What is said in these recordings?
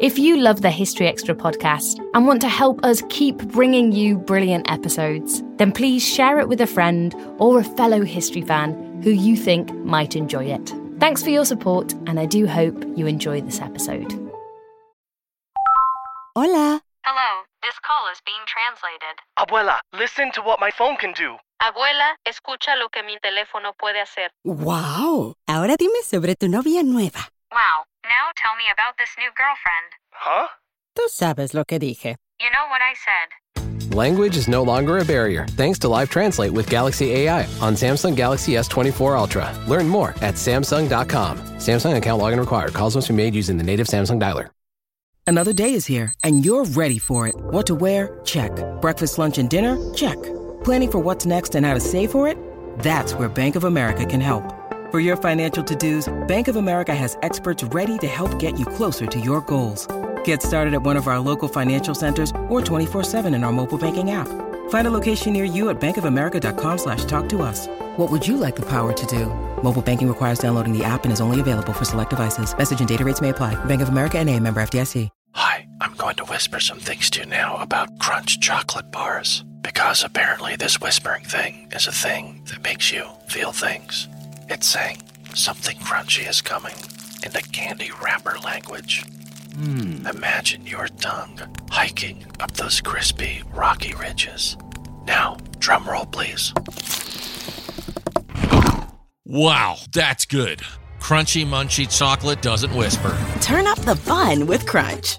If you love the History Extra podcast and want to help us keep bringing you brilliant episodes, then please share it with a friend or a fellow history fan who you think might enjoy it. Thanks for your support, and I do hope you enjoy this episode. Hola. Hello, this call is being translated. Abuela, listen to what my phone can do. Abuela, escucha lo que mi teléfono puede hacer. Wow. Ahora dime sobre tu novia nueva. Wow, now tell me about this new girlfriend. Huh? Tú sabes lo que dije. You know what I said. Language is no longer a barrier thanks to Live Translate with Galaxy AI on Samsung Galaxy S24 Ultra. Learn more at Samsung.com. Samsung account login required. Calls must be made using the native Samsung dialer. Another day is here, and you're ready for it. What to wear? Check. Breakfast, lunch, and dinner? Check. Planning for what's next and how to save for it? That's where Bank of America can help. For your financial to-dos, Bank of America has experts ready to help get you closer to your goals. Get started at one of our local financial centers or 24-7 in our mobile banking app. Find a location near you at bankofamerica.com slash talk to us. What would you like the power to do? Mobile banking requires downloading the app and is only available for select devices. Message and data rates may apply. Bank of America and a member FDIC. Hi, I'm going to whisper some things to you now about Crunch chocolate bars. Because apparently this whispering thing is a thing that makes you feel things. It's saying something crunchy is coming in the candy wrapper language. Hmm. Imagine your tongue hiking up those crispy, rocky ridges. Now, drum roll, please. Wow, that's good. Crunchy, munchy chocolate doesn't whisper. Turn up the fun with Crunch.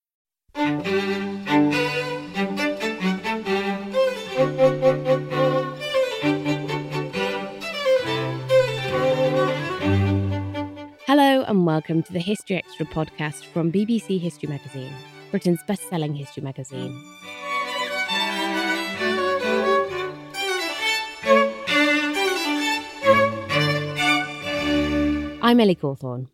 Hello, and welcome to the History Extra podcast from BBC History Magazine, Britain's best selling history magazine. I'm Ellie Cawthorne.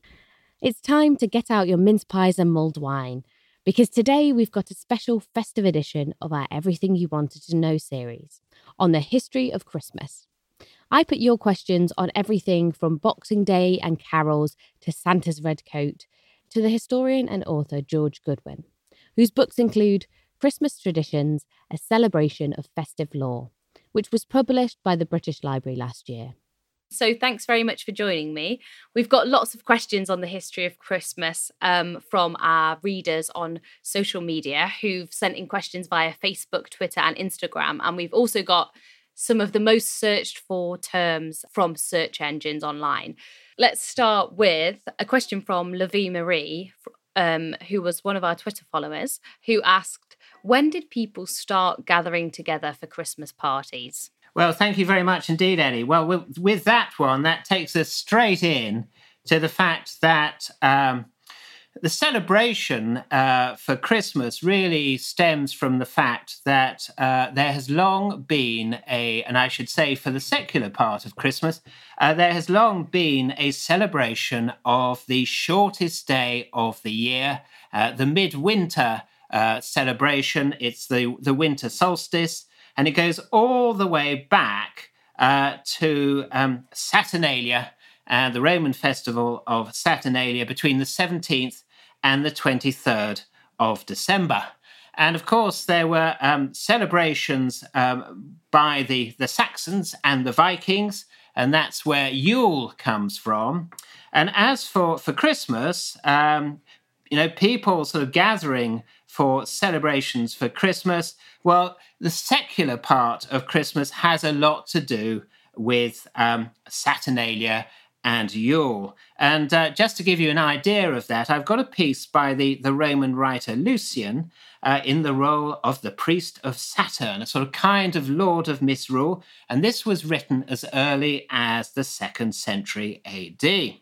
It's time to get out your mince pies and mulled wine because today we've got a special festive edition of our Everything You Wanted to Know series on the history of Christmas. I put your questions on everything from Boxing Day and carols to Santa's red coat to the historian and author George Goodwin, whose books include Christmas Traditions, a celebration of festive lore, which was published by the British Library last year. So, thanks very much for joining me. We've got lots of questions on the history of Christmas um, from our readers on social media who've sent in questions via Facebook, Twitter, and Instagram. And we've also got some of the most searched for terms from search engines online. Let's start with a question from Lavie Marie, um, who was one of our Twitter followers, who asked, When did people start gathering together for Christmas parties? Well, thank you very much indeed, Ellie. Well, with, that one, that takes us straight in to the fact that um, the celebration uh, for Christmas really stems from the fact that uh, there has long been a, and I should say for the secular part of Christmas, uh, there has long been a celebration of the shortest day of the year, uh, the midwinter uh, celebration. It's the, the winter solstice and it goes all the way back uh, to um, Saturnalia and the Roman festival of Saturnalia between the 17th and the 23rd of December. And of course, there were um, celebrations um, by the, the Saxons and the Vikings, and that's where Yule comes from. And as for, for Christmas, um, you know, people sort of gathering for celebrations for Christmas. Well, the secular part of Christmas has a lot to do with um, Saturnalia and Yule. And uh, just to give you an idea of that, I've got a piece by the, the Roman writer Lucian uh, in the role of the priest of Saturn, a sort of kind of lord of misrule. And this was written as early as the second century AD.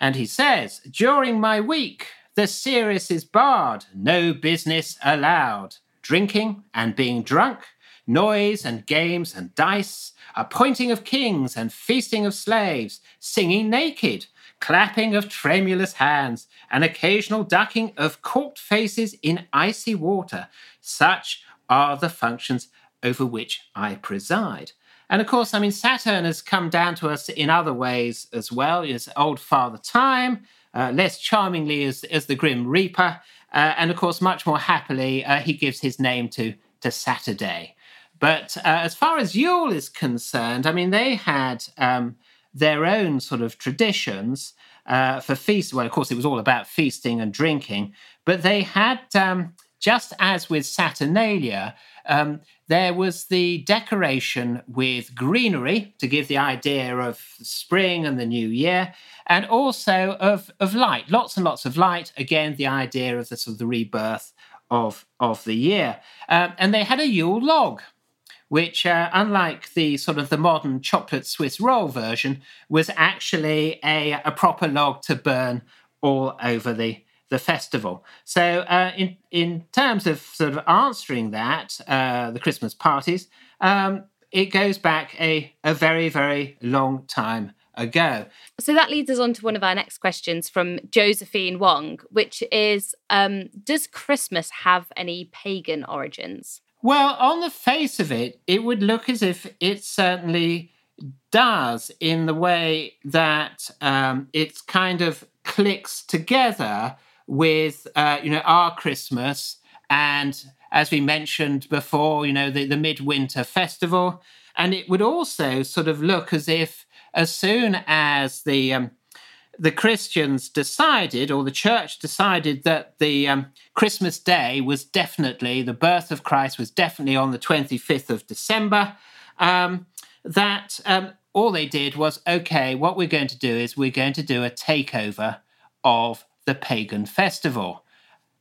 And he says, During my week, the serious is barred, no business allowed. Drinking and being drunk, noise and games and dice, appointing of kings and feasting of slaves, singing naked, clapping of tremulous hands, and occasional ducking of corked faces in icy water. Such are the functions over which I preside. And of course, I mean, Saturn has come down to us in other ways as well. Is old Father Time, uh, less charmingly as, as the Grim Reaper, uh, and of course, much more happily, uh, he gives his name to, to Saturday. But uh, as far as Yule is concerned, I mean, they had um, their own sort of traditions uh, for feast. Well, of course, it was all about feasting and drinking, but they had, um, just as with Saturnalia, um, there was the decoration with greenery to give the idea of spring and the new year, and also of, of light, lots and lots of light. Again, the idea of the sort of the rebirth of, of the year. Um, and they had a Yule log which, uh, unlike the sort of the modern chocolate Swiss roll version, was actually a, a proper log to burn all over the the festival. So, uh, in in terms of sort of answering that, uh, the Christmas parties, um, it goes back a a very very long time ago. So that leads us on to one of our next questions from Josephine Wong, which is um, Does Christmas have any pagan origins? Well, on the face of it, it would look as if it certainly does in the way that um, it kind of clicks together with, uh, you know, our Christmas and, as we mentioned before, you know, the, the midwinter festival. And it would also sort of look as if as soon as the um, the Christians decided, or the church decided, that the um, Christmas day was definitely, the birth of Christ was definitely on the 25th of December, um, that um, all they did was, okay, what we're going to do is we're going to do a takeover of the pagan festival.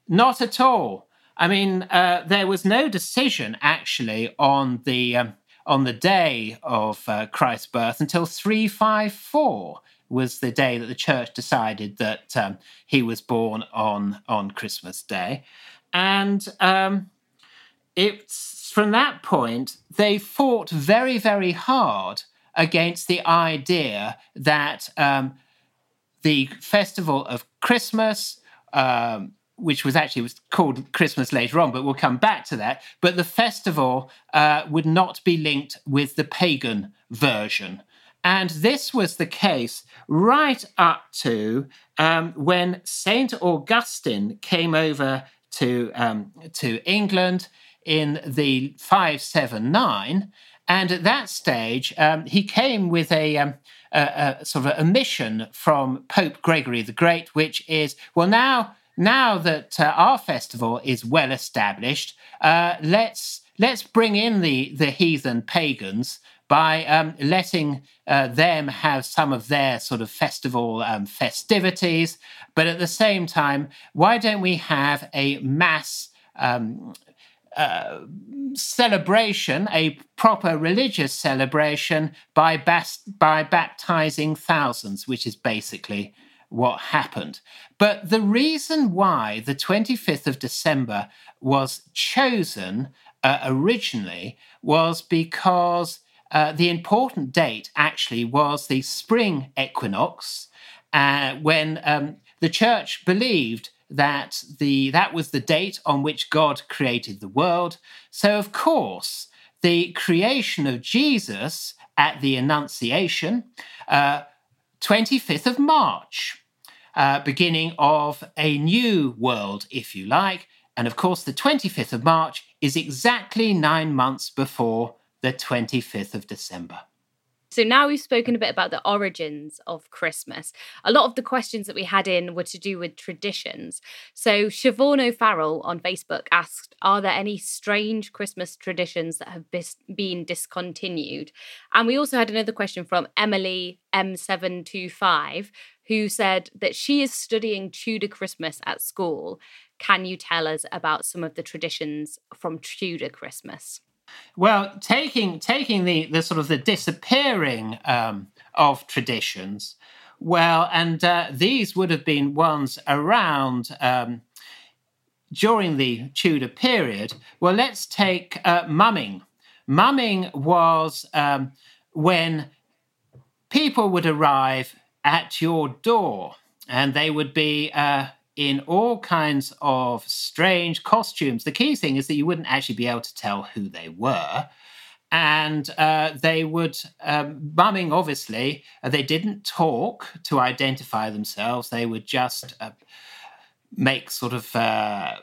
Not at all. I mean, uh, there was no decision actually on the um, on the day of uh, Christ's birth until 354 was the day that the church decided that um, he was born on on Christmas Day, and um, it's from that point they fought very very hard against the idea that um, the festival of Christmas. Um, which was actually was called Christmas later on, but we'll come back to that. But the festival uh, would not be linked with the pagan version. And this was the case right up to um, when Saint Augustine came over to um, to England in the 579. And at that stage, um, he came with a, um, a, a, sort of a mission from Pope Gregory the Great, which is well now now that uh, our festival is well established, uh, let's let's bring in the the heathen pagans by um, letting uh, them have some of their sort of festival um, festivities. But at the same time, why don't we have a mass um, uh, celebration, a proper religious celebration by, bas- by baptizing thousands, which is basically what happened. But the reason why the 25th of December was chosen uh, originally was because uh, the important date actually was the spring equinox, uh, when um, the church believed that the that was the date on which God created the world. So of course, the creation of Jesus at the Annunciation, uh, 25th of March, uh, beginning of a new world, if you like. And of course, the 25th of March is exactly nine months before the 25th of December. So now we've spoken a bit about the origins of Christmas. A lot of the questions that we had in were to do with traditions. So Siobhan O'Farrell on Facebook asked, "Are there any strange Christmas traditions that have bis- been discontinued?" And we also had another question from Emily M725 who said that she is studying Tudor Christmas at school. Can you tell us about some of the traditions from Tudor Christmas? Well, taking taking the the sort of the disappearing um, of traditions, Well, and uh, these would have been ones around um, during the Tudor period. Well, let's take uh, mumming. Mumming was um, when people would arrive at your door and they would be uh, in all kinds of strange costumes. The key thing is that you wouldn't actually be able to tell who they were. And uh, they would, um, mumming obviously, uh, they didn't talk to identify themselves. They would just uh, make sort of uh,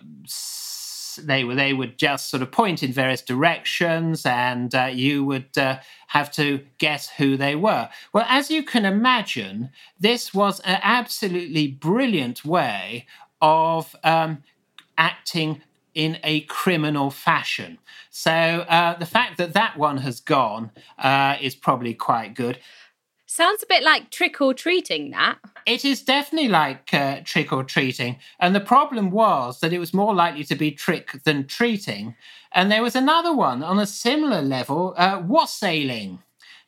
they were they would just sort of point in various directions, and uh, you would uh, have to guess who they were. Well, as you can imagine, this was an absolutely brilliant way of um, acting in a criminal fashion. So uh, the fact that that one has gone uh, is probably quite good. Sounds a bit like trick or treating, that. It is definitely like uh, trick or treating. And the problem was that it was more likely to be trick than treating. And there was another one on a similar level uh, wassailing.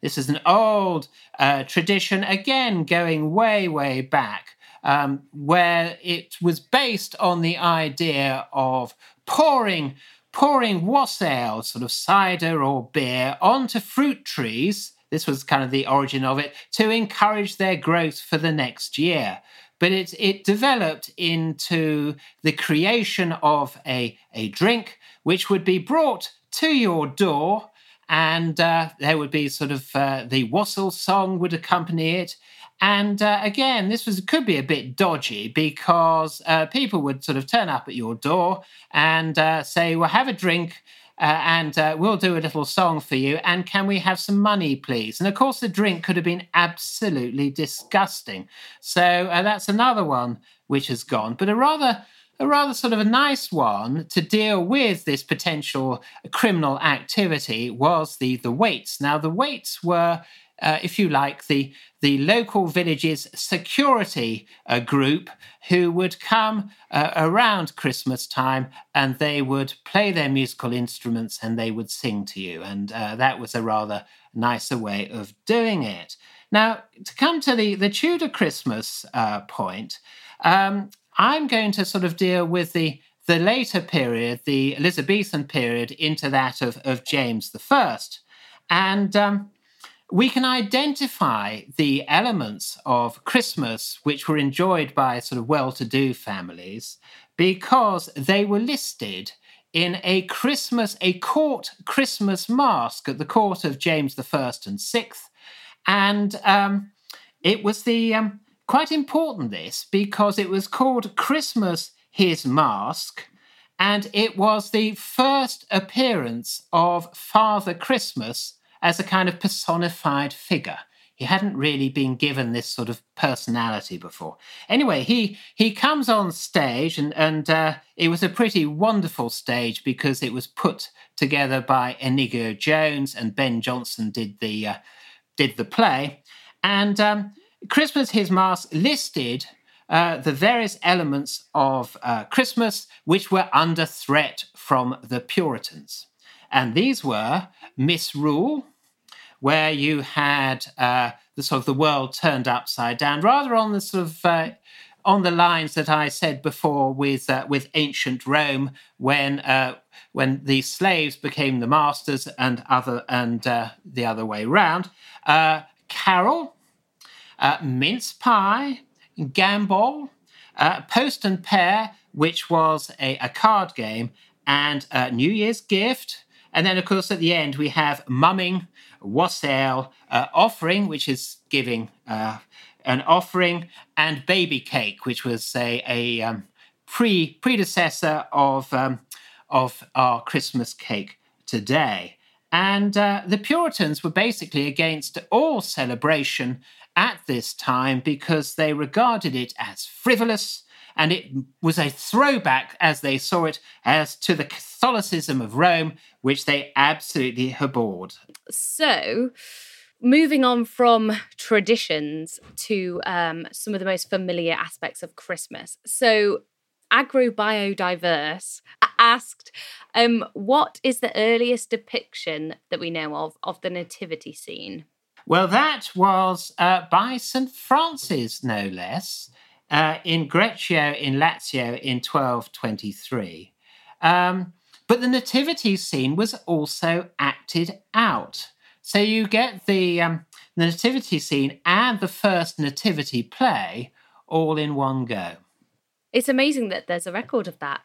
This is an old uh, tradition, again, going way, way back, um, where it was based on the idea of pouring pouring wassail, sort of cider or beer, onto fruit trees this was kind of the origin of it, to encourage their growth for the next year. But it, it developed into the creation of a, a drink which would be brought to your door, and uh, there would be sort of uh, the wassail song would accompany it. And uh, again, this was could be a bit dodgy because uh, people would sort of turn up at your door and uh, say, "Well, have a drink." Uh, and uh, we'll do a little song for you. And can we have some money, please? And of course, the drink could have been absolutely disgusting. So uh, that's another one which has gone, but a rather a rather sort of a nice one to deal with this potential criminal activity was the the weights. Now the weights were uh, if you like, the, the local village's security uh, group who would come uh, around Christmas time and they would play their musical instruments and they would sing to you. And uh, that was a rather nicer way of doing it. Now, to come to the, the Tudor Christmas uh, point, um, I'm going to sort of deal with the the later period, the Elizabethan period, into that of, of James I. And um, we can identify the elements of Christmas which were enjoyed by sort of well to do families because they were listed in a Christmas, a court Christmas masque at the court of James I and VI. And um, it was the um, quite important this because it was called Christmas His Masque. And it was the first appearance of Father Christmas as a kind of personified figure. He hadn't really been given this sort of personality before. Anyway, he he comes on stage, and and uh, it was a pretty wonderful stage because it was put together by Inigo Jones and Ben Jonson did the uh, did the play, and um, Christmas His Masque listed uh, the various elements of uh, Christmas which were under threat from the Puritans. And these were misrule, where you had uh, the sort of the world turned upside down, rather on the sort of uh, on the lines that I said before with uh, with ancient Rome, when uh, when the slaves became the masters and other and uh, the other way round. Uh, carol, mince pie, gambol, post and pair, which was a, a card game, and New Year's gift. And then, of course, at the end, we have mumming, wassail, uh, offering, which is giving uh, an offering, and baby cake, which was a, a um, pre predecessor of um, of our Christmas cake today. And uh, the Puritans were basically against all celebration at this time because they regarded it as frivolous and it was a throwback, as they saw it, as to the Catholicism of Rome, which they absolutely abhorred. So, moving on from traditions to um, some of the most familiar aspects of Christmas. So, agrobiodiverse asked um, what is the earliest depiction that we know of of the nativity scene Well, that was uh, by St. Francis, no less, uh, in Greccio in Lazio in 1223. Um, but the nativity scene was also acted out. So you get the, um, the nativity scene and the first nativity play all in one go. It's amazing that there's a record of that.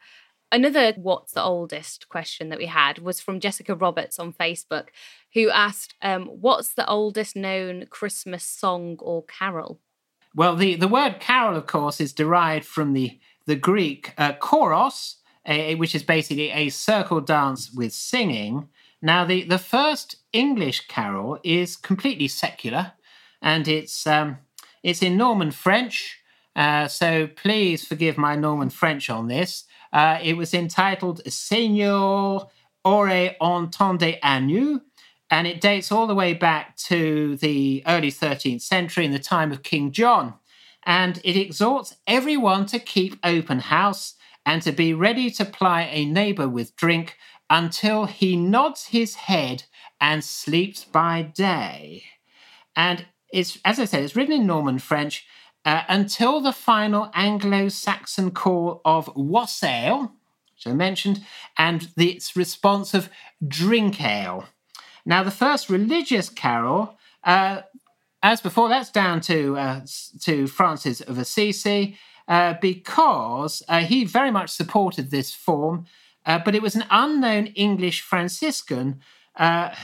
Another what's the oldest question that we had was from Jessica Roberts on Facebook, who asked, um, What's the oldest known Christmas song or carol? Well, the, the word carol, of course, is derived from the, the Greek uh, choros, uh, which is basically a circle dance with singing. Now, the, the first English carol is completely secular, and it's, um, it's in Norman French. Uh, so please forgive my Norman French on this. Uh, it was entitled Seigneur Ore Entende à nous, and it dates all the way back to the early 13th century in the time of King John. And it exhorts everyone to keep open house and to be ready to ply a neighbor with drink until he nods his head and sleeps by day. And it's, as I said, it's written in Norman French, uh, until the final Anglo Saxon call of wassail, which I mentioned, and its response of drink ale. Now, the first religious carol, uh, as before, that's down to, uh, to Francis of Assisi uh, because uh, he very much supported this form, uh, but it was an unknown English Franciscan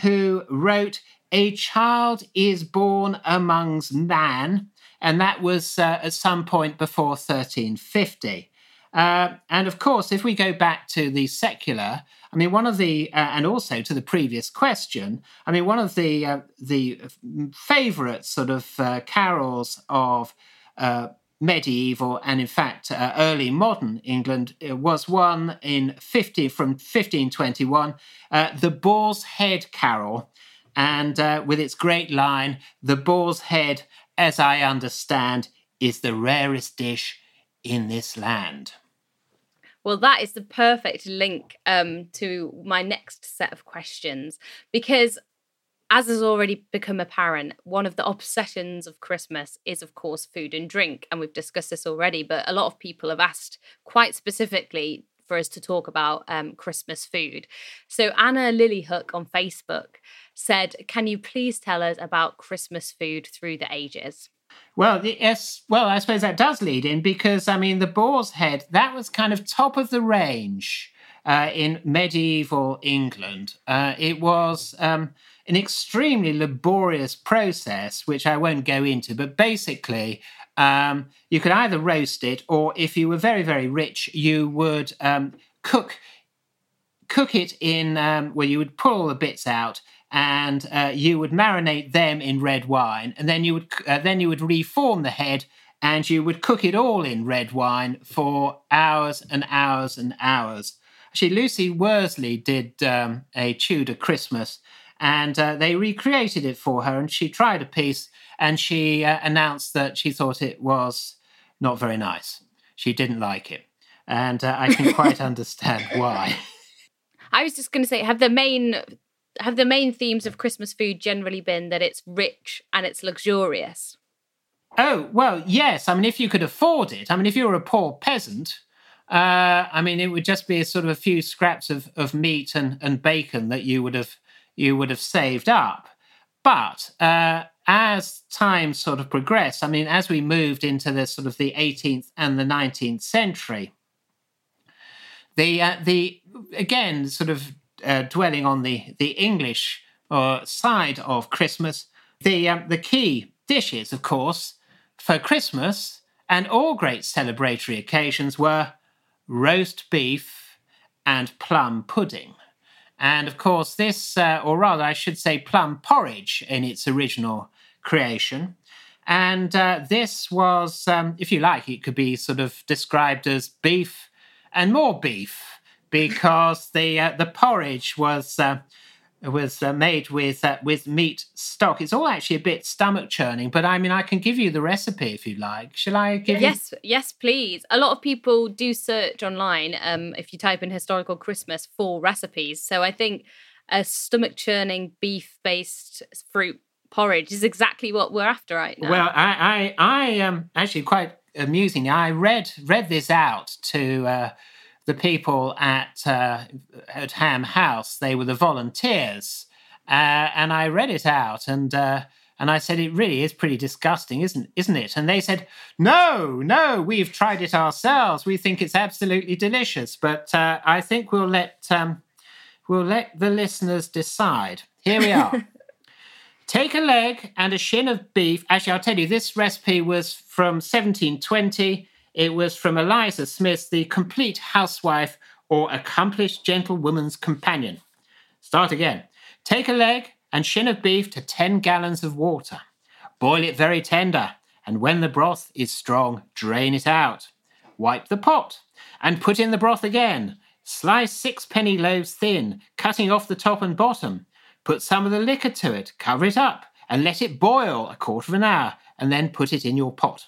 who wrote, A child is born amongst man and that was uh, at some point before 1350. Uh, and of course, if we go back to the secular, I mean, one of the, uh, and also to the previous question, I mean, one of the uh, the favourite sort of uh, carols of uh, medieval and, in fact, early modern England was one in 50 from 1521, the Boar's Head Carol, and with its great line, "The Boar's Head." as I understand, is the rarest dish in this land. Well, that is the perfect link um, to my next set of questions because, as has already become apparent, one of the obsessions of Christmas is, of course, food and drink. And we've discussed this already, but a lot of people have asked quite specifically for us to talk about um, Christmas food. So, Anna Lilyhook on Facebook said, Can you please tell us about Christmas food through the ages? Well, yes. Well, I suppose that does lead in because, I mean, the boar's head, that was kind of top of the range uh, in medieval England. Uh, it was um, an extremely laborious process, which I won't go into, but basically, um, you could either roast it or, if you were very, very rich, you would um, cook cook it in um, where you would pull all the bits out and uh, you would marinate them in red wine, and then you would uh, then you would reform the head, and you would cook it all in red wine for hours and hours and hours. Actually, Lucy Worsley did um, a Tudor Christmas, and uh, they recreated it for her, and she tried a piece, and she uh, announced that she thought it was not very nice. She didn't like it, and uh, I can quite understand why. I was just going to say, have the main have the main themes of Christmas food generally been that it's rich and it's luxurious? Oh, well, yes. I mean, if you could afford it, I mean, if you were a poor peasant, uh, I mean, it would just be a sort of a few scraps of, of meat and, and bacon that you would have you would have saved up. But uh, as time sort of progressed, I mean, as we moved into the sort of the 18th and the 19th century, the uh, the again sort of uh, dwelling on the the English uh, side of Christmas, the um, the key dishes, of course, for Christmas and all great celebratory occasions were roast beef and plum pudding. And of course, this, uh, or rather, I should say, plum porridge in its original creation. And uh, this was, um, if you like, it could be sort of described as beef and more beef because the uh, the porridge was uh, was uh, made with uh, with meat stock. It's all actually a bit stomach churning, but I mean, I can give you the recipe if you like. Shall I give yes, you? Yes, yes, please. A lot of people do search online um, if you type in historical Christmas for recipes. So I think a stomach churning beef based fruit porridge is exactly what we're after right now. Well, I, I, I am um, actually quite amusing. I read read this out to uh, the people at uh, at Ham House. They were the volunteers, uh, and I read it out, and uh, and I said it really is pretty disgusting, isn't isn't it? And they said, no, no, we've tried it ourselves. We think it's absolutely delicious. But uh, I think we'll let um, we'll let the listeners decide. Here we are. Take a leg and a shin of beef. Actually, I'll tell you, this recipe was from 1720. It was from Eliza Smith, the complete housewife or accomplished gentlewoman's companion. Start again. Take a leg and shin of beef to 10 gallons of water. Boil it very tender, and when the broth is strong, drain it out. Wipe the pot and put in the broth again. Slice six penny loaves thin, cutting off the top and bottom. Put some of the liquor to it, cover it up, and let it boil a quarter of an hour, and then put it in your pot.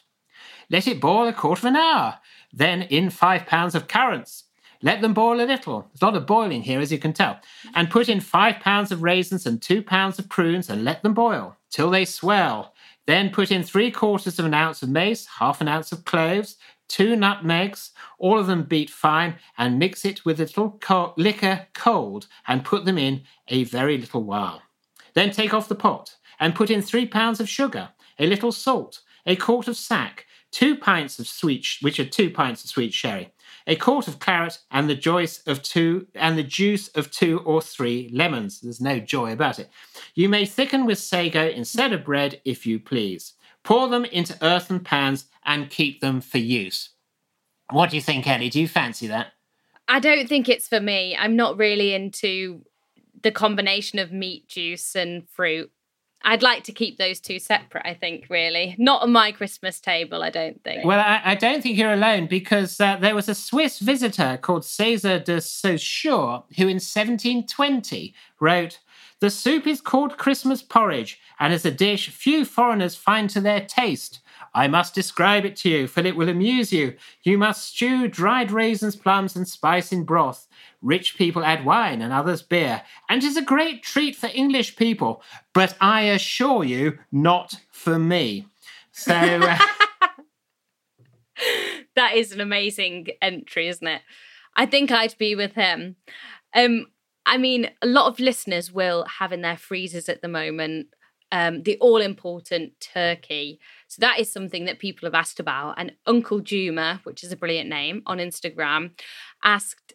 Let it boil a quarter of an hour, then in five pounds of currants. Let them boil a little. There's a lot of boiling here, as you can tell. And put in five pounds of raisins and two pounds of prunes and let them boil till they swell. Then put in three quarters of an ounce of mace, half an ounce of cloves, two nutmegs, all of them beat fine, and mix it with a little co- liquor cold and put them in a very little while. Then take off the pot and put in three pounds of sugar, a little salt, a quart of sack, two pints of sweet, which are two pints of sweet sherry, a quart of claret, and the juice of two and the juice of two or three lemons. There's no joy about it. You may thicken with sago instead of bread if you please. Pour them into earthen pans and keep them for use. What do you think, Ellie? Do you fancy that? I don't think it's for me. I'm not really into the combination of meat juice and fruit. I'd like to keep those two separate, I think, really. Not on my Christmas table, I don't think. Well, I, I don't think you're alone because uh, there was a Swiss visitor called Caesar de Saussure who in 1720 wrote, The soup is called Christmas porridge and is a dish few foreigners find to their taste. I must describe it to you, for it will amuse you. You must stew dried raisins, plums, and spice in broth. Rich people add wine and others beer, and it is a great treat for English people, but I assure you, not for me. So. Uh... that is an amazing entry, isn't it? I think I'd be with him. Um, I mean, a lot of listeners will have in their freezers at the moment um, the all important turkey. So that is something that people have asked about. And Uncle Juma, which is a brilliant name on Instagram, asked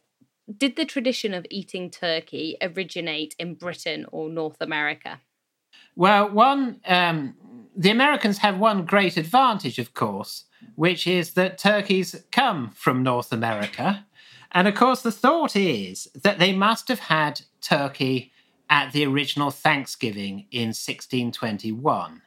Did the tradition of eating turkey originate in Britain or North America? Well, one, um, the Americans have one great advantage, of course, which is that turkeys come from North America. And of course, the thought is that they must have had turkey at the original Thanksgiving in 1621.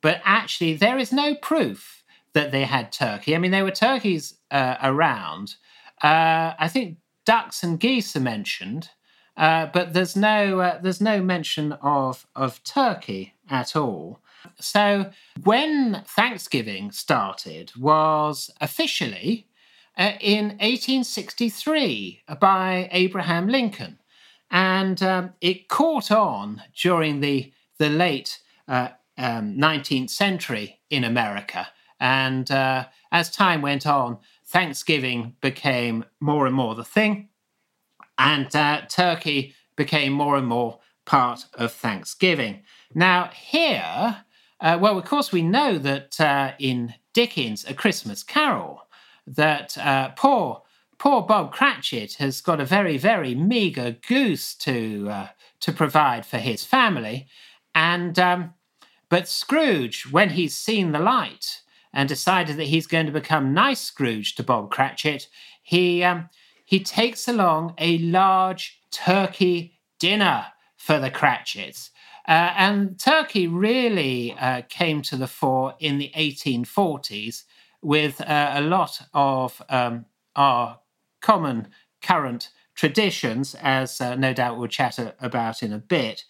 But actually, there is no proof that they had turkey. I mean, there were turkeys uh, around. Uh, I think ducks and geese are mentioned, uh, but there's no uh, there's no mention of of turkey at all. So when Thanksgiving started was officially uh, in 1863 by Abraham Lincoln and um, it caught on during the the late uh, um, 19th century in America. And uh, as time went on, Thanksgiving became more and more the thing, and uh, turkey became more and more part of Thanksgiving. Now, here, uh, well, of course, we know that in Dickens' A Christmas Carol, that uh, poor poor Bob Cratchit has got a very, very meagre goose to uh, to provide for his family, and um, but Scrooge, when he's seen the light and decided that he's going to become nice Scrooge to Bob Cratchit, he um, he takes along a large turkey dinner for the Cratchits. Uh, and turkey really uh, came to the fore in the 1840s with uh, a lot of um, our common current traditions, as uh, no doubt we'll chat a- about in a bit.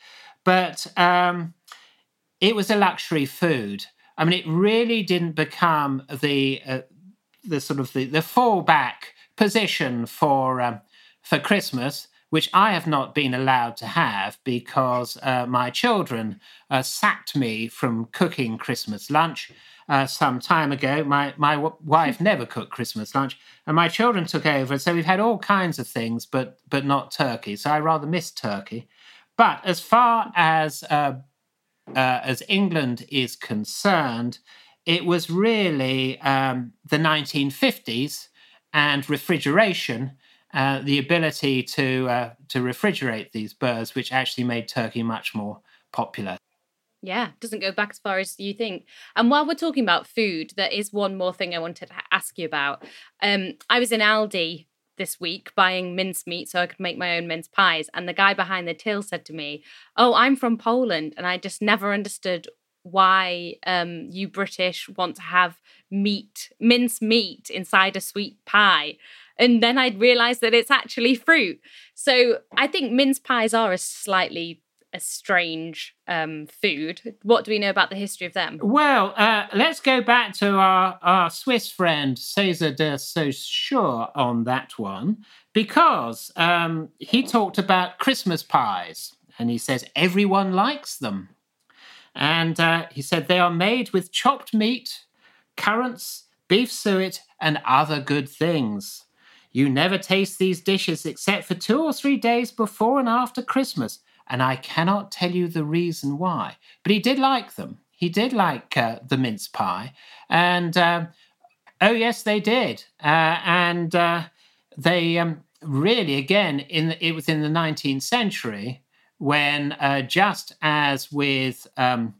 But um, it was a luxury food. I mean, it really didn't become the uh, the sort of the, the fallback position for um, for Christmas which I have not been allowed to have because uh, my children uh, sacked me from cooking Christmas lunch uh, some time ago. My my w- wife never cooked Christmas lunch, and my children took over. So we've had all kinds of things, but but not turkey. So I rather miss turkey. But as far as uh, uh, as England is concerned, it was really um, the 1950s and refrigeration, uh, the ability to uh, to refrigerate these birds, which actually made turkey much more popular. Yeah, doesn't go back as far as you think. And while we're talking about food, there is one more thing I wanted to ask you about. Um, I was in Aldi this week buying mincemeat so I could make my own mince pies. And the guy behind the till said to me, Oh, I'm from Poland. And I just never understood why um, you British want to have meat, mince meat inside a sweet pie. And then I realized that it's actually fruit. So I think mince pies are a slightly a strange um, food. What do we know about the history of them? Well, uh, let's go back to our, our Swiss friend Cesar de Saussure on that one, because um, he talked about Christmas pies and he says everyone likes them. And uh, he said they are made with chopped meat, currants, beef suet, and other good things. You never taste these dishes except for two or three days before and after Christmas and I cannot tell you the reason why. But he did like them. He did like uh, the mince pie, and uh, oh yes, they did. Uh, and uh, they um, really, again, in the, it was in the 19th century when, uh, just as with um,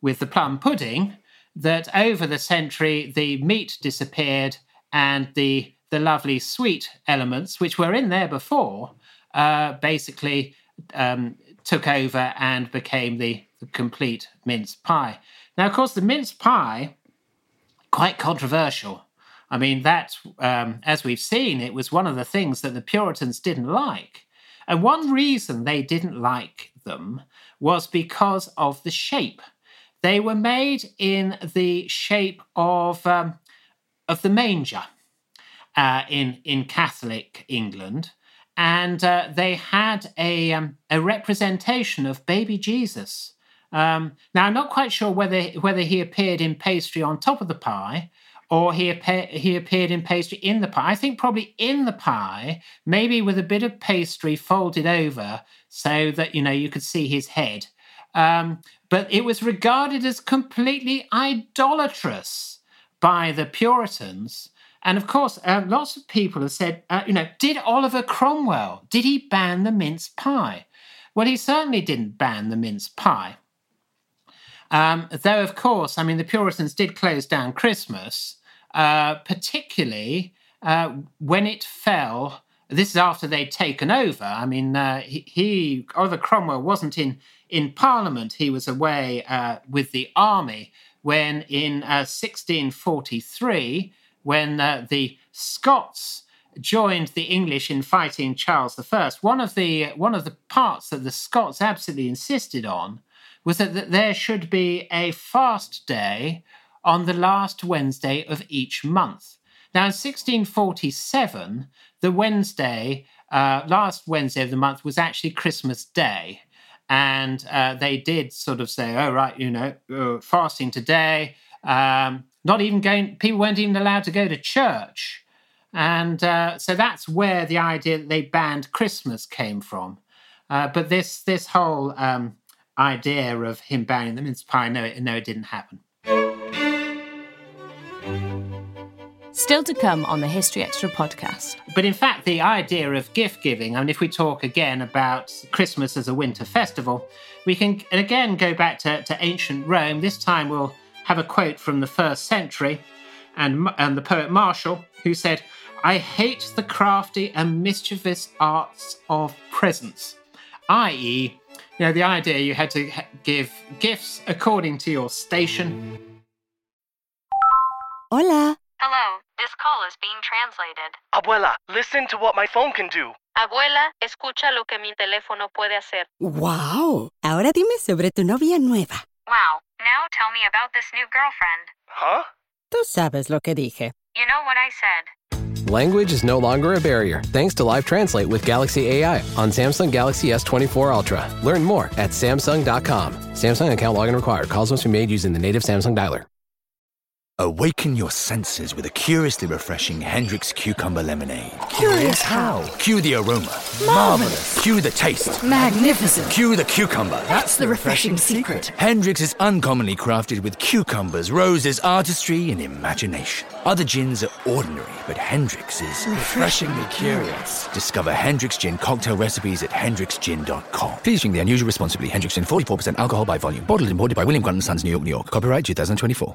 with the plum pudding, that over the century the meat disappeared and the the lovely sweet elements, which were in there before, uh, basically um, took over and became the, the complete mince pie. Now, of course, the mince pie, quite controversial. I mean, that, um, as we've seen, it was one of the things that the Puritans didn't like. And one reason they didn't like them was because of the shape. They were made in the shape of, um, of the manger uh, in, in Catholic England and uh, they had a, um, a representation of baby Jesus. Um, now, I'm not quite sure whether, whether he appeared in pastry on top of the pie or he, he appeared in pastry in the pie. I think probably in the pie, maybe with a bit of pastry folded over so that, you know, you could see his head. Um, but it was regarded as completely idolatrous by the Puritans and of course, uh, lots of people have said, uh, you know, did Oliver Cromwell, did he ban the mince pie? Well, he certainly didn't ban the mince pie. Um, though, of course, I mean, the Puritans did close down Christmas, uh, particularly uh, when it fell. This is after they'd taken over. I mean, uh, he, he, Oliver Cromwell wasn't in in Parliament. He was away uh, with the army when, in 1643, when uh, the Scots joined the English in fighting Charles I, one of the one of the parts that the Scots absolutely insisted on was that, that there should be a fast day on the last Wednesday of each month. Now, in 1647, the Wednesday, uh, last Wednesday of the month, was actually Christmas Day. And uh, they did sort of say, oh, right, you know, uh, fasting today. Um, not even going, people weren't even allowed to go to church. And uh, so that's where the idea that they banned Christmas came from. Uh, but this this whole um, idea of him banning the mince pie, no, no, it didn't happen. Still to come on the History Extra podcast. But in fact, the idea of gift giving, I mean, if we talk again about Christmas as a winter festival, we can again go back to, to ancient Rome. This time we'll have a quote from the first century and, and the poet Martial, who said, I hate the crafty and mischievous arts of presents, i.e., you know, the idea you had to give gifts according to your station. Hola. Hello, this call is being translated. Abuela, listen to what my phone can do. Abuela, escucha lo que mi teléfono puede hacer. Wow. Ahora dime sobre tu novia nueva. Wow, now tell me about this new girlfriend. Huh? Tú sabes lo que dije. You know what I said. Language is no longer a barrier thanks to Live Translate with Galaxy AI on Samsung Galaxy S24 Ultra. Learn more at Samsung.com. Samsung account login required. Calls must be made using the native Samsung dialer. Awaken your senses with a curiously refreshing Hendrick's Cucumber Lemonade. Curious how? Cue the aroma. Marvelous. Cue the taste. Magnificent. Cue the cucumber. That's the refreshing secret. Hendrick's is uncommonly crafted with cucumbers, roses, artistry, and imagination. Other gins are ordinary, but Hendrick's is Refreshingly curious. Discover Hendrick's Gin cocktail recipes at hendricksgin.com. Please drink the unusual responsibly. Hendrick's Gin, 44% alcohol by volume. Bottled and imported by William Grant & Sons, New York, New York. Copyright 2024.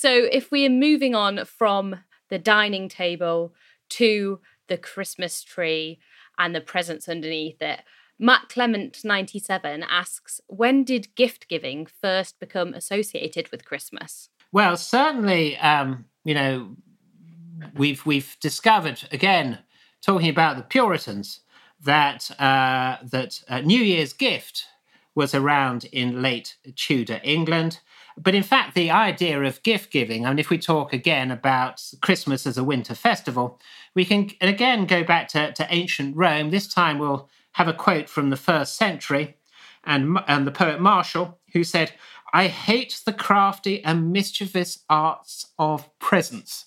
So, if we are moving on from the dining table to the Christmas tree and the presents underneath it, Matt Clement 97 asks When did gift giving first become associated with Christmas? Well, certainly, um, you know, we've we've discovered again, talking about the Puritans, that uh, that uh, New Year's gift was around in late Tudor England. But in fact, the idea of gift giving, I mean, if we talk again about Christmas as a winter festival, we can again go back to, to ancient Rome. This time we'll have a quote from the first century and, and the poet Martial, who said, I hate the crafty and mischievous arts of presents,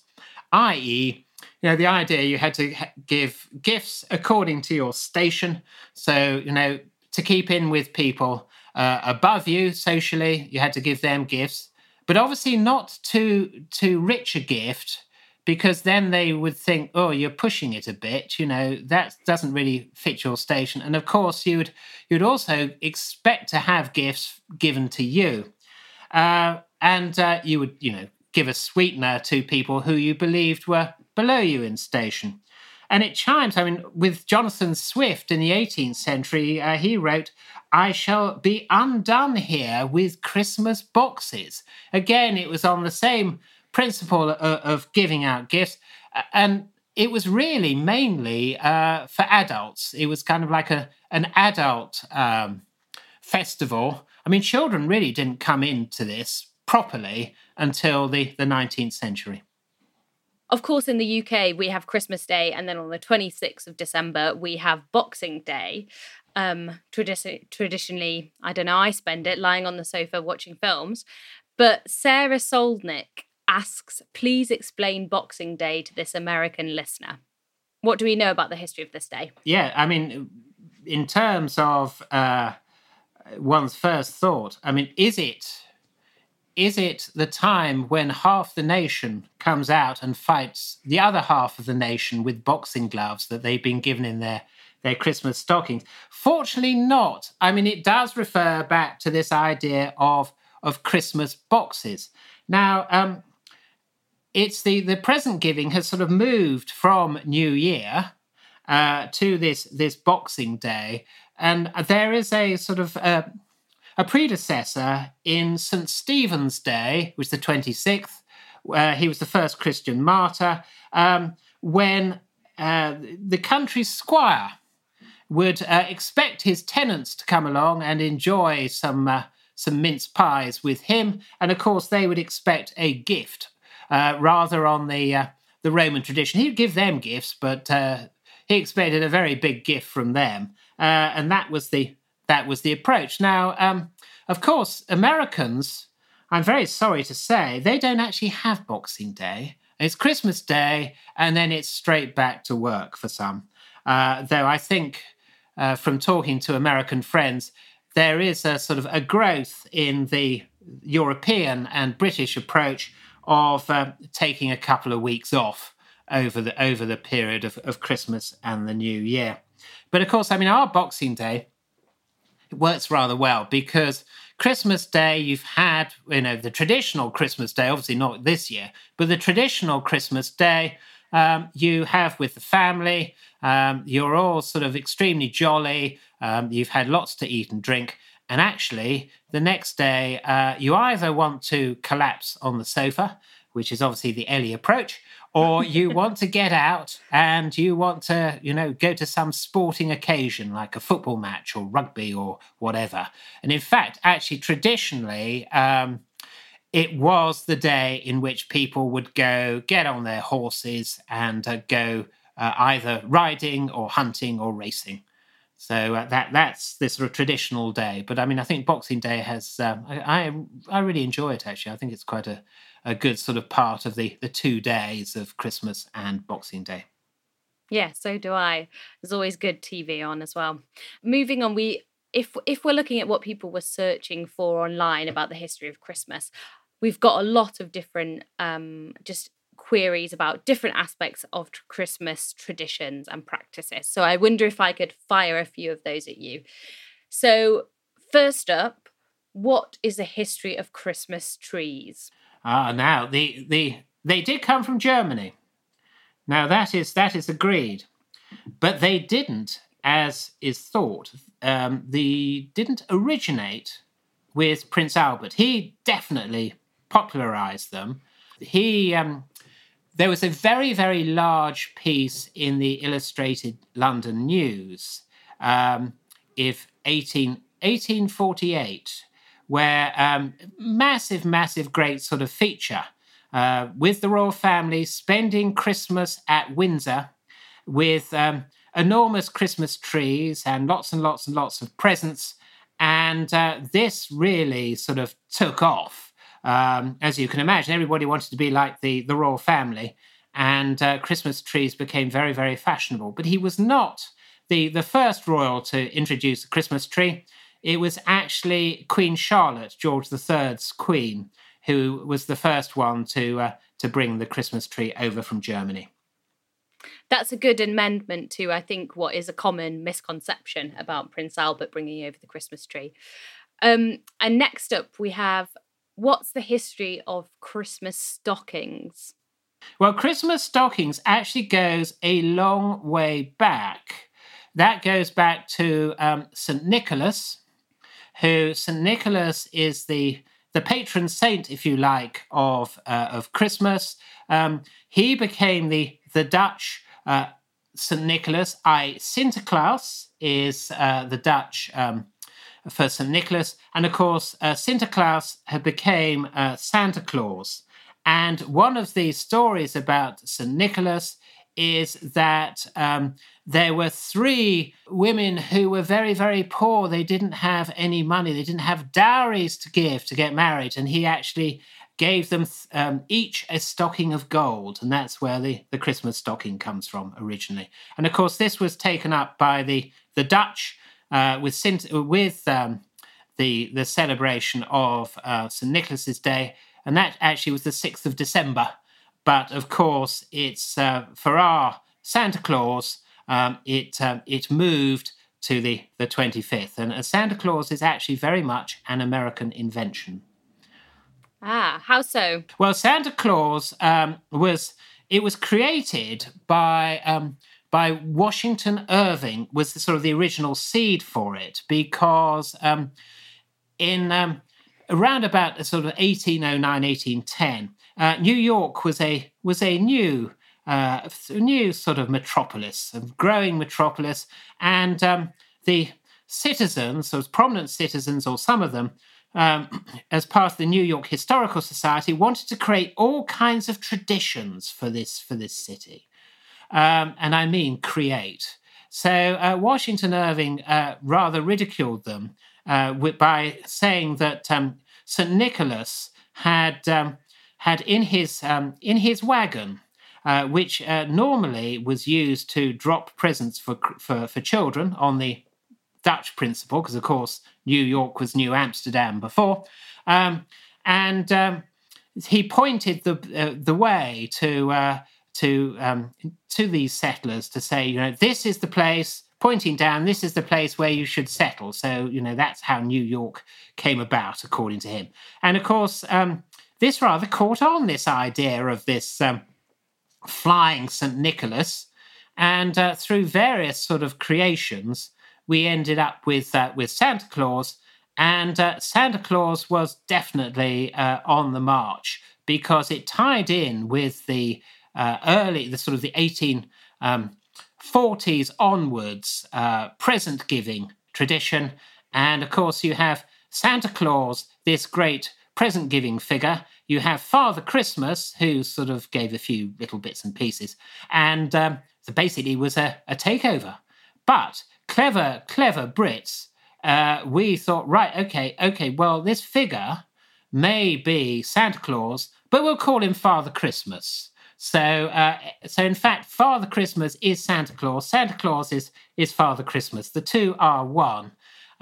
i.e., you know, the idea you had to give gifts according to your station. So, you know, to keep in with people uh, above you socially, you had to give them gifts, but obviously not too too rich a gift because then they would think, oh, you're pushing it a bit. You know, that doesn't really fit your station. And of course, you'd you'd also expect to have gifts given to you, uh, and uh, you would you know give a sweetener to people who you believed were below you in station. And it chimes, I mean, with Jonathan Swift in the 18th century, uh, he wrote, I shall be undone here with Christmas boxes. Again, it was on the same principle of, of giving out gifts. And it was really mainly uh, for adults. It was kind of like a an adult um, festival. I mean, children really didn't come into this properly until the, the 19th century. Of course, in the UK, we have Christmas Day, and then on the 26th of December, we have Boxing Day. Um, tradi- traditionally, I don't know, I spend it lying on the sofa watching films. But Sarah Soldnick asks, please explain Boxing Day to this American listener. What do we know about the history of this day? Yeah, I mean, in terms of uh, one's first thought, I mean, is it is it the time when half the nation comes out and fights the other half of the nation with boxing gloves that they've been given in their their Christmas stockings? Fortunately, not. I mean, it does refer back to this idea of of Christmas boxes. Now, um, it's the the present giving has sort of moved from New Year uh, to this this Boxing Day, and there is a sort of uh, a predecessor in St Stephen's Day, which is the twenty sixth. Uh, he was the first Christian martyr. Um, when uh, the country squire would uh, expect his tenants to come along and enjoy some uh, some mince pies with him, and of course they would expect a gift uh, rather on the uh, the Roman tradition. He'd give them gifts, but he expected a very big gift from them, and that was the that was the approach. Now, um, of course, Americans, I'm very sorry to say, they don't actually have Boxing Day. It's Christmas Day, and then it's straight back to work for some. Uh, though I think, uh, from talking to American friends, there is a sort of a growth in the European and British approach of uh, taking a couple of weeks off over the over the period of, of Christmas and the New Year. But of course, I mean, our Boxing Day works rather well because Christmas Day, you've had, you know, the traditional Christmas Day, obviously not this year, but the traditional Christmas Day um, you have with the family. Um, you're all sort of extremely jolly. Um, you've had lots to eat and drink. And actually, the next day, uh, you either want to collapse on the sofa, which is obviously the Ellie approach, or you want to get out and you want to, you know, go to some sporting occasion like a football match or rugby or whatever. And in fact, actually, traditionally, um, it was the day in which people would go get on their horses and uh, go uh, either riding or hunting or racing. So uh, that that's the sort of traditional day. But I mean, I think Boxing Day has um, I, I, I really enjoy it actually. I think it's quite a, a good sort of part of the the two days of Christmas and Boxing Day. Yeah, so do I. There's always good TV on as well. Moving on, we if if we're looking at what people were searching for online about the history of Christmas, we've got a lot of different um, just queries about different aspects of Christmas traditions and practices. So I wonder if I could fire a few of those at you. So, first up, what is the history of Christmas trees? Ah, now the the they did come from Germany. Now that is that is agreed, but they didn't, as is thought, um, the didn't originate with Prince Albert. He definitely popularized them. He um, there was a very very large piece in the Illustrated London News, um, if 18, 1848, where um, massive massive great sort of feature uh, with the royal family spending Christmas at Windsor with um, enormous Christmas trees and lots and lots and lots of presents. And uh, this really sort of took off. Um, as you can imagine, everybody wanted to be like the, the royal family, and uh, Christmas trees became very, very fashionable. But he was not the, the first royal to introduce a Christmas tree. It was actually Queen Charlotte, George III's queen, who was the first one to, uh, to bring the Christmas tree over from Germany. That's a good amendment to, I think, what is a common misconception about Prince Albert bringing over the Christmas tree. Um, and next up, we have what's the history of Christmas stockings? Well, Christmas stockings actually goes a long way back. That goes back to um, St. Nicholas, who St. Nicholas is the the patron saint, if you like, of uh, of Christmas. Um, he became the the Dutch uh, St. Nicholas. I Sinterklaas is uh, the Dutch um, for St. Nicholas. And of course, uh, Sinterklaas became uh, Santa Claus. And one of the stories about St. Nicholas is that um, there were three women who were very, very poor. They didn't have any money, they didn't have dowries to give to get married. And he actually gave them um, each a stocking of gold. And that's where the, the Christmas stocking comes from originally. And of course, this was taken up by the, the Dutch uh, with with um, the the celebration of uh, St Nicholas's Day, and that actually was the sixth of December. But of course, it's uh, for our Santa Claus. Um, it um, it moved to the the twenty fifth, and Santa Claus is actually very much an American invention. Ah, how so? Well, Santa Claus um, was it was created by um, by Washington Irving was the, sort of the original seed for it because um, in um, around about sort of 1809 1810 uh, New York was a was a new uh, a new sort of metropolis a growing metropolis and um, the citizens those prominent citizens or some of them um, as part of the New York Historical Society wanted to create all kinds of traditions for this for this city um, and I mean create. So uh, Washington Irving uh, rather ridiculed them uh, by saying that um, St. Nicholas had um, had in his um, in his wagon, uh, which uh, normally was used to drop presents for for, for children on the Dutch principle, because of course New York was New Amsterdam before, um, and um, he pointed the uh, the way to to um, to these settlers to say, you know, this is the place. pointing down, this is the place where you should settle. So, you know, that's how New York came about, according to him. And of course, um, this rather caught on, this idea of this um, flying St. Nicholas. And uh, through various sort of creations, we ended up with, uh, with Santa Claus. And uh, Santa Claus was definitely uh, on the march because it tied in with the uh, early, the sort of the 1840s um, onwards uh, present giving tradition. And of course, you have Santa Claus, this great present giving figure. You have Father Christmas, who sort of gave a few little bits and pieces. And um, so basically was a, a takeover. But clever, clever Brits, uh, we thought, right, okay, okay, well, this figure may be Santa Claus, but we'll call him Father Christmas. So, uh, so in fact, Father Christmas is Santa Claus. Santa Claus is is Father Christmas. The two are one.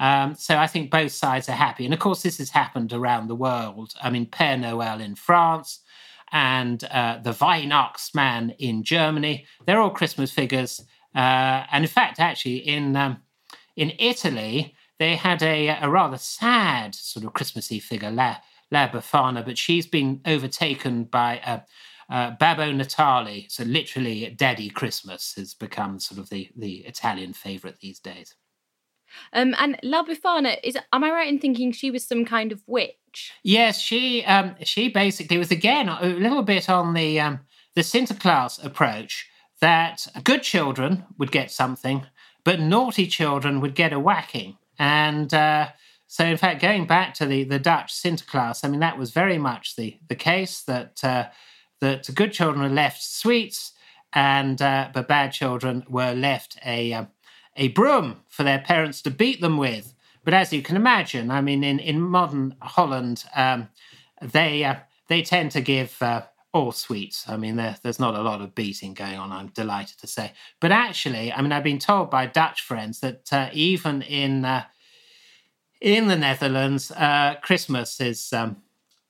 Um, so I think both sides are happy. And of course, this has happened around the world. I mean, Père Noël in France and uh, the Weihnachtsmann in Germany. They're all Christmas figures. Uh, and in fact, actually, in um, in Italy, they had a, a rather sad sort of Christmassy figure, La, La Befana, but she's been overtaken by uh, uh, Babbo Natale. So literally, Daddy Christmas has become sort of the, the Italian favourite these days. Um, and La Befana is. Am I right in thinking she was some kind of witch? Yes, she um, she basically was again a little bit on the um, the Sinterklaas approach that good children would get something, but naughty children would get a whacking. And uh, so, in fact, going back to the, the Dutch Sinterklaas, I mean, that was very much the, the case that, uh, that good children were left sweets, and uh, but bad children were left a, um, a broom for their parents to beat them with. But as you can imagine, I mean, in, in modern Holland, um, they, uh, they tend to give uh, all sweets. I mean, there, there's not a lot of beating going on, I'm delighted to say. But actually, I mean, I've been told by Dutch friends that uh, even in uh, in the Netherlands, uh, Christmas is um,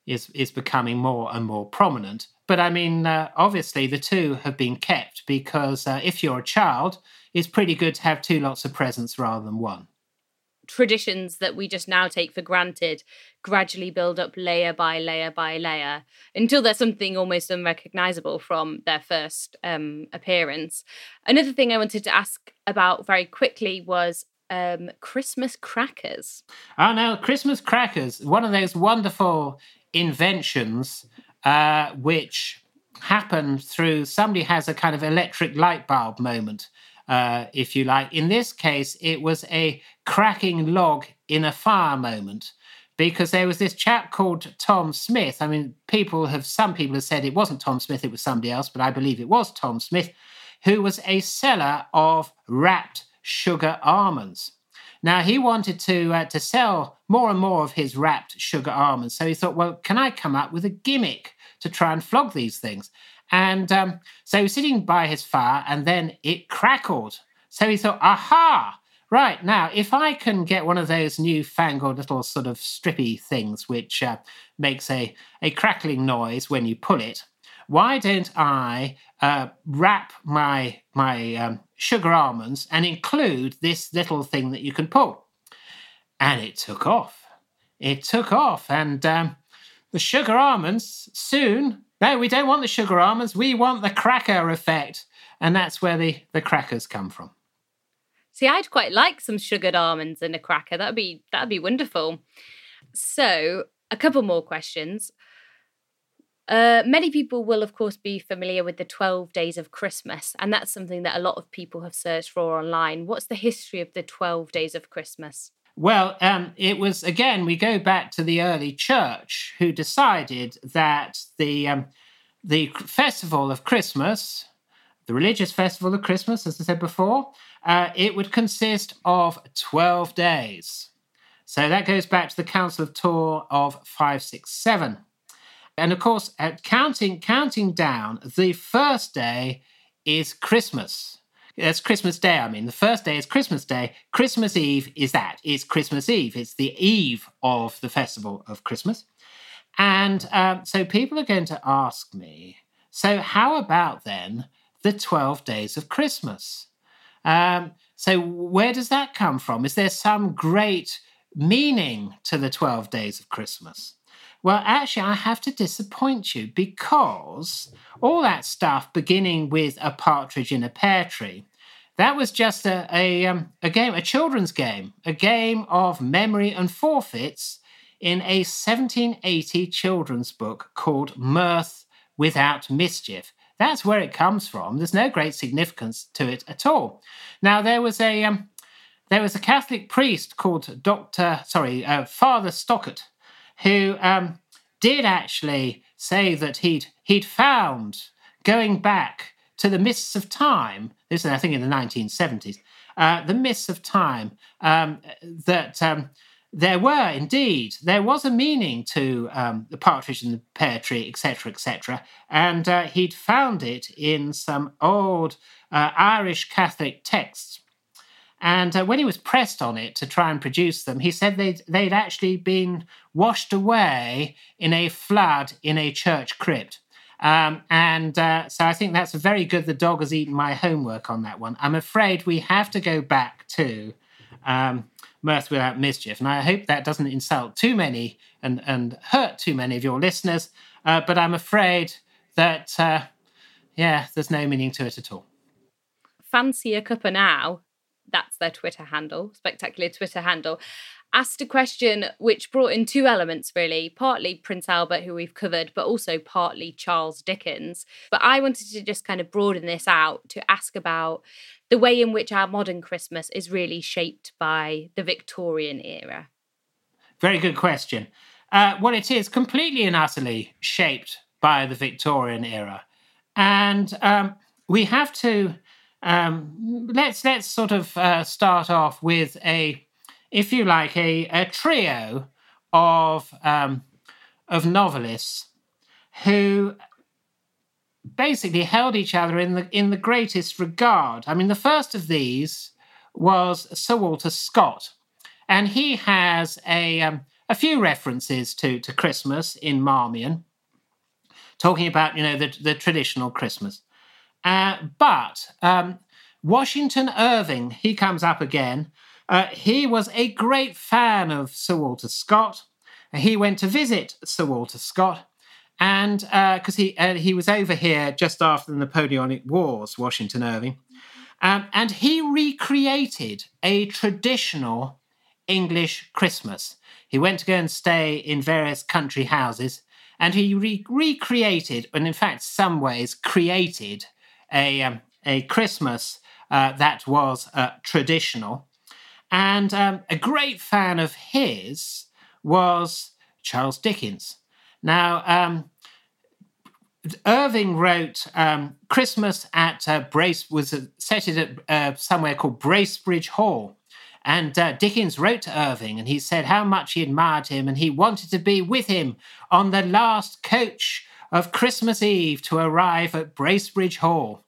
is is becoming more and more prominent. But I mean, uh, obviously, the two have been kept because if you're a child, it's pretty good to have two lots of presents rather than one. Traditions that we just now take for granted gradually build up layer by layer by layer until there's something almost unrecognizable from their first um, appearance. Another thing I wanted to ask about very quickly was um, Christmas crackers. Oh, no, Christmas crackers, one of those wonderful inventions uh, which happened through somebody has a kind of electric light bulb moment, uh, if you like. In this case, it was a cracking log in a fire moment because there was this chap called Tom Smith. I mean, people have, some people have said it wasn't Tom Smith, it was somebody else, but I believe it was Tom Smith, who was a seller of wrapped sugar almonds. Now he wanted to uh, to sell more and more of his wrapped sugar almonds, so he thought, well, can I come up with a gimmick to try and flog these things? And um, so he was sitting by his fire, and then it crackled. So he thought, aha! Right now, if I can get one of those newfangled little sort of strippy things which uh, makes a, a crackling noise when you pull it, why don't I uh, wrap my my um, sugar almonds and include this little thing that you can pull? And it took off. It took off, and um, the sugar almonds soon. No, we don't want the sugar almonds. We want the cracker effect, and that's where the the crackers come from. See, I'd quite like some sugared almonds in a cracker. That'd be that'd be wonderful. So, a couple more questions. Uh, many people will, of course, be familiar with the 12 days of Christmas, and that's something that a lot of people have searched for online. What's the history of the 12 days of Christmas? Well, um, it was again, we go back to the early church who decided that the, um, the festival of Christmas, the religious festival of Christmas, as I said before, uh, it would consist of 12 days. So that goes back to the Council of Tours of 567. And of course, at counting counting down, the first day is Christmas. That's Christmas Day, I mean. The first day is Christmas Day. Christmas Eve is that. It's Christmas Eve. It's the eve of the festival of Christmas. And um, so people are going to ask me so, how about then the 12 days of Christmas? Um, so, where does that come from? Is there some great meaning to the 12 days of Christmas? Well, actually, I have to disappoint you because all that stuff beginning with a partridge in a pear tree, that was just a, a, um, a game, a children's game, a game of memory and forfeits in a 1780 children's book called Mirth Without Mischief. That's where it comes from. There's no great significance to it at all. Now, there was a um, there was a Catholic priest called Doctor, sorry, uh, Father Stockert, who um, did actually say that he'd he'd found going back to the mists of time. This is, I think, in the 1970s. Uh, the mists of time um, that um, there were indeed there was a meaning to um, the partridge and the pear tree, etc., etc., and uh, he'd found it in some old uh, Irish Catholic texts. And uh, when he was pressed on it to try and produce them, he said they'd, they'd actually been washed away in a flood in a church crypt. Um, and uh, so I think that's very good. The dog has eaten my homework on that one. I'm afraid we have to go back to um, mirth without mischief. And I hope that doesn't insult too many and, and hurt too many of your listeners. Uh, but I'm afraid that, uh, yeah, there's no meaning to it at all. Fancy a cuppa now. That's their Twitter handle, spectacular Twitter handle. Asked a question which brought in two elements, really partly Prince Albert, who we've covered, but also partly Charles Dickens. But I wanted to just kind of broaden this out to ask about the way in which our modern Christmas is really shaped by the Victorian era. Very good question. Uh, well, it is completely and utterly shaped by the Victorian era. And um, we have to um, let's let's sort of uh, start off with a, if you like, a, a trio of um, of novelists who basically held each other in the in the greatest regard. I mean, the first of these was Sir Walter Scott, and he has a um, a few references to to Christmas in Marmion, talking about you know the the traditional Christmas. Uh, but um, Washington Irving, he comes up again. Uh, he was a great fan of Sir Walter Scott. He went to visit Sir Walter Scott, and because uh, he he was over here just after the Napoleonic Wars, Washington Irving, um, and he recreated a traditional English Christmas. He went to go and stay in various country houses, and he re- recreated, and in fact, some ways created a um, a Christmas uh, that was uh, traditional. And um, a great fan of his was Charles Dickens. Now, um, Irving wrote um, Christmas at uh, Brace was set it at uh, somewhere called Bracebridge Hall. And uh, Dickens wrote to Irving and he said how much he admired him and he wanted to be with him on the last coach of Christmas Eve to arrive at Bracebridge Hall.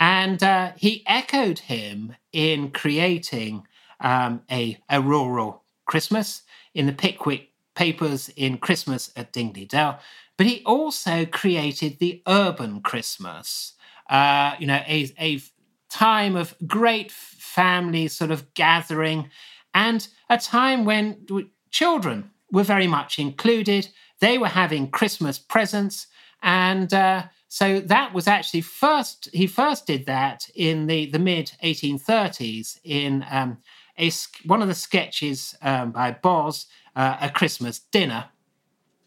And uh, he echoed him in creating um, a, a rural Christmas in the Pickwick papers in Christmas at Dingley Dell. But he also created the urban Christmas, uh, you know, a, a time of great family sort of gathering and a time when children were very much included. They were having Christmas presents and uh, so that was actually first, he first did that in the, the mid 1830s in um, a, one of the sketches um, by Boz, uh, A Christmas Dinner.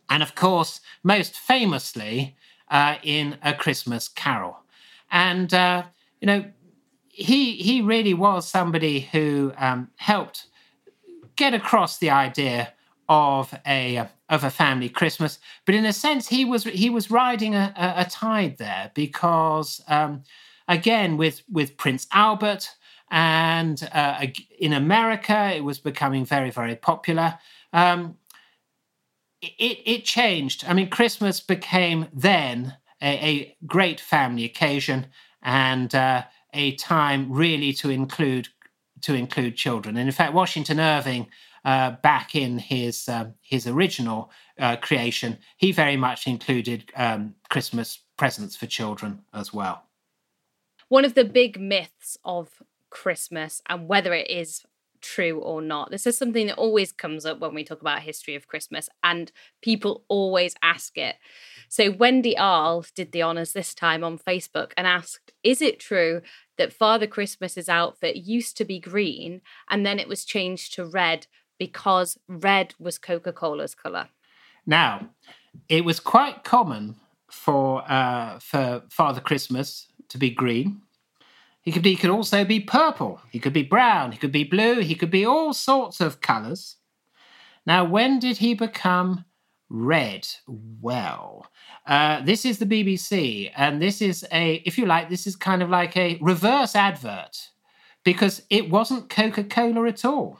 And of course, most famously, uh, in A Christmas Carol. And, uh, you know, he, he really was somebody who um, helped get across the idea of a of a family Christmas. But in a sense, he was he was riding a, a, a tide there because um, again with with Prince Albert and uh, in America it was becoming very very popular. Um, it it changed. I mean, Christmas became then a, a great family occasion and uh, a time really to include to include children. And in fact, Washington Irving uh, back in his um, his original uh, creation, he very much included um, Christmas presents for children as well. One of the big myths of Christmas and whether it is true or not. This is something that always comes up when we talk about history of Christmas, and people always ask it. So Wendy Arl did the honors this time on Facebook and asked, "Is it true that Father Christmas's outfit used to be green and then it was changed to red because red was Coca-Cola's color?" Now, it was quite common for uh, for Father Christmas to be green. He could, he could also be purple. He could be brown. He could be blue. He could be all sorts of colours. Now, when did he become red? Well, uh, this is the BBC, and this is a, if you like, this is kind of like a reverse advert because it wasn't Coca Cola at all.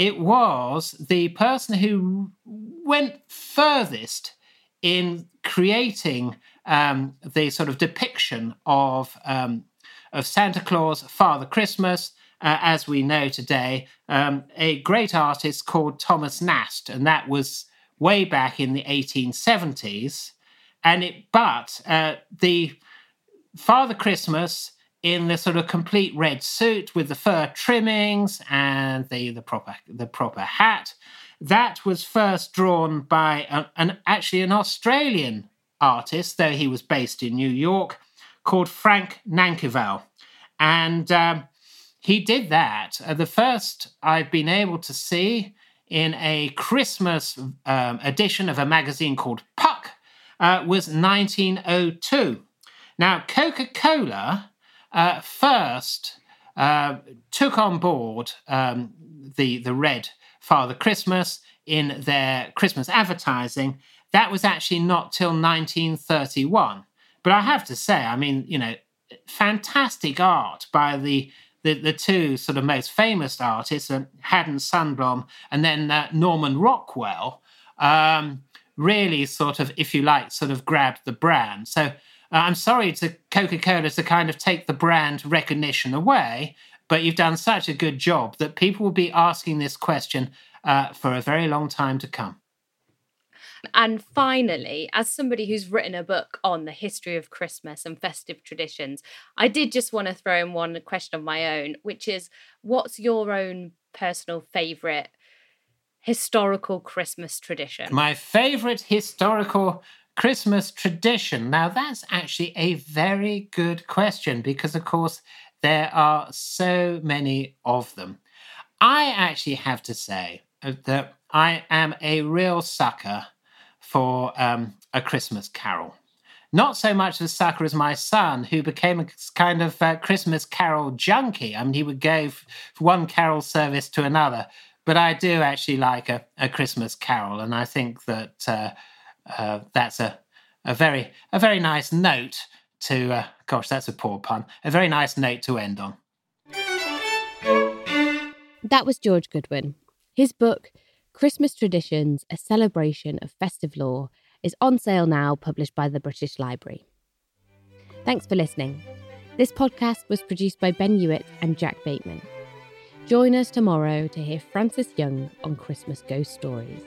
It was the person who went furthest in creating um, the sort of depiction of um, of Santa Claus, Father Christmas, uh, as we know today, um, a great artist called Thomas Nast, and that was way back in the 1870s. And it, but uh, the Father Christmas in the sort of complete red suit with the fur trimmings and the the proper the proper hat, that was first drawn by a, an actually an Australian artist, though he was based in New York, called Frank Nankivell. And um, he did that. Uh, the first I've been able to see in a Christmas um, edition of a magazine called Puck uh, was 1902. Now, Coca Cola uh, first uh, took on board um, the, the red Father Christmas in their Christmas advertising. That was actually not till 1931. But I have to say, I mean, you know, fantastic art by the the, the two sort of most famous artists, uh, Haddon Sundblom and then uh, Norman Rockwell, um, really sort of, if you like, sort of grabbed the brand. So uh, I'm sorry to Coca Cola to kind of take the brand recognition away, but you've done such a good job that people will be asking this question uh, for a very long time to come. And finally, as somebody who's written a book on the history of Christmas and festive traditions, I did just want to throw in one question of my own, which is what's your own personal favourite historical Christmas tradition? My favourite historical Christmas tradition. Now, that's actually a very good question because, of course, there are so many of them. I actually have to say that I am a real sucker for um, A Christmas Carol. Not so much a sucker as my son, who became a kind of uh, Christmas Carol junkie. I mean, he would go from one carol service to another. But I do actually like a, a Christmas Carol, and I think that uh, uh, that's a, a very a very nice note to. Uh, gosh, that's a poor pun. A very nice note to end on. That was George Goodwin. His book, Christmas Traditions, a celebration of festive lore, is on sale now, published by the British Library. Thanks for listening. This podcast was produced by Ben Hewitt and Jack Bateman. Join us tomorrow to hear Francis Young on Christmas Ghost Stories.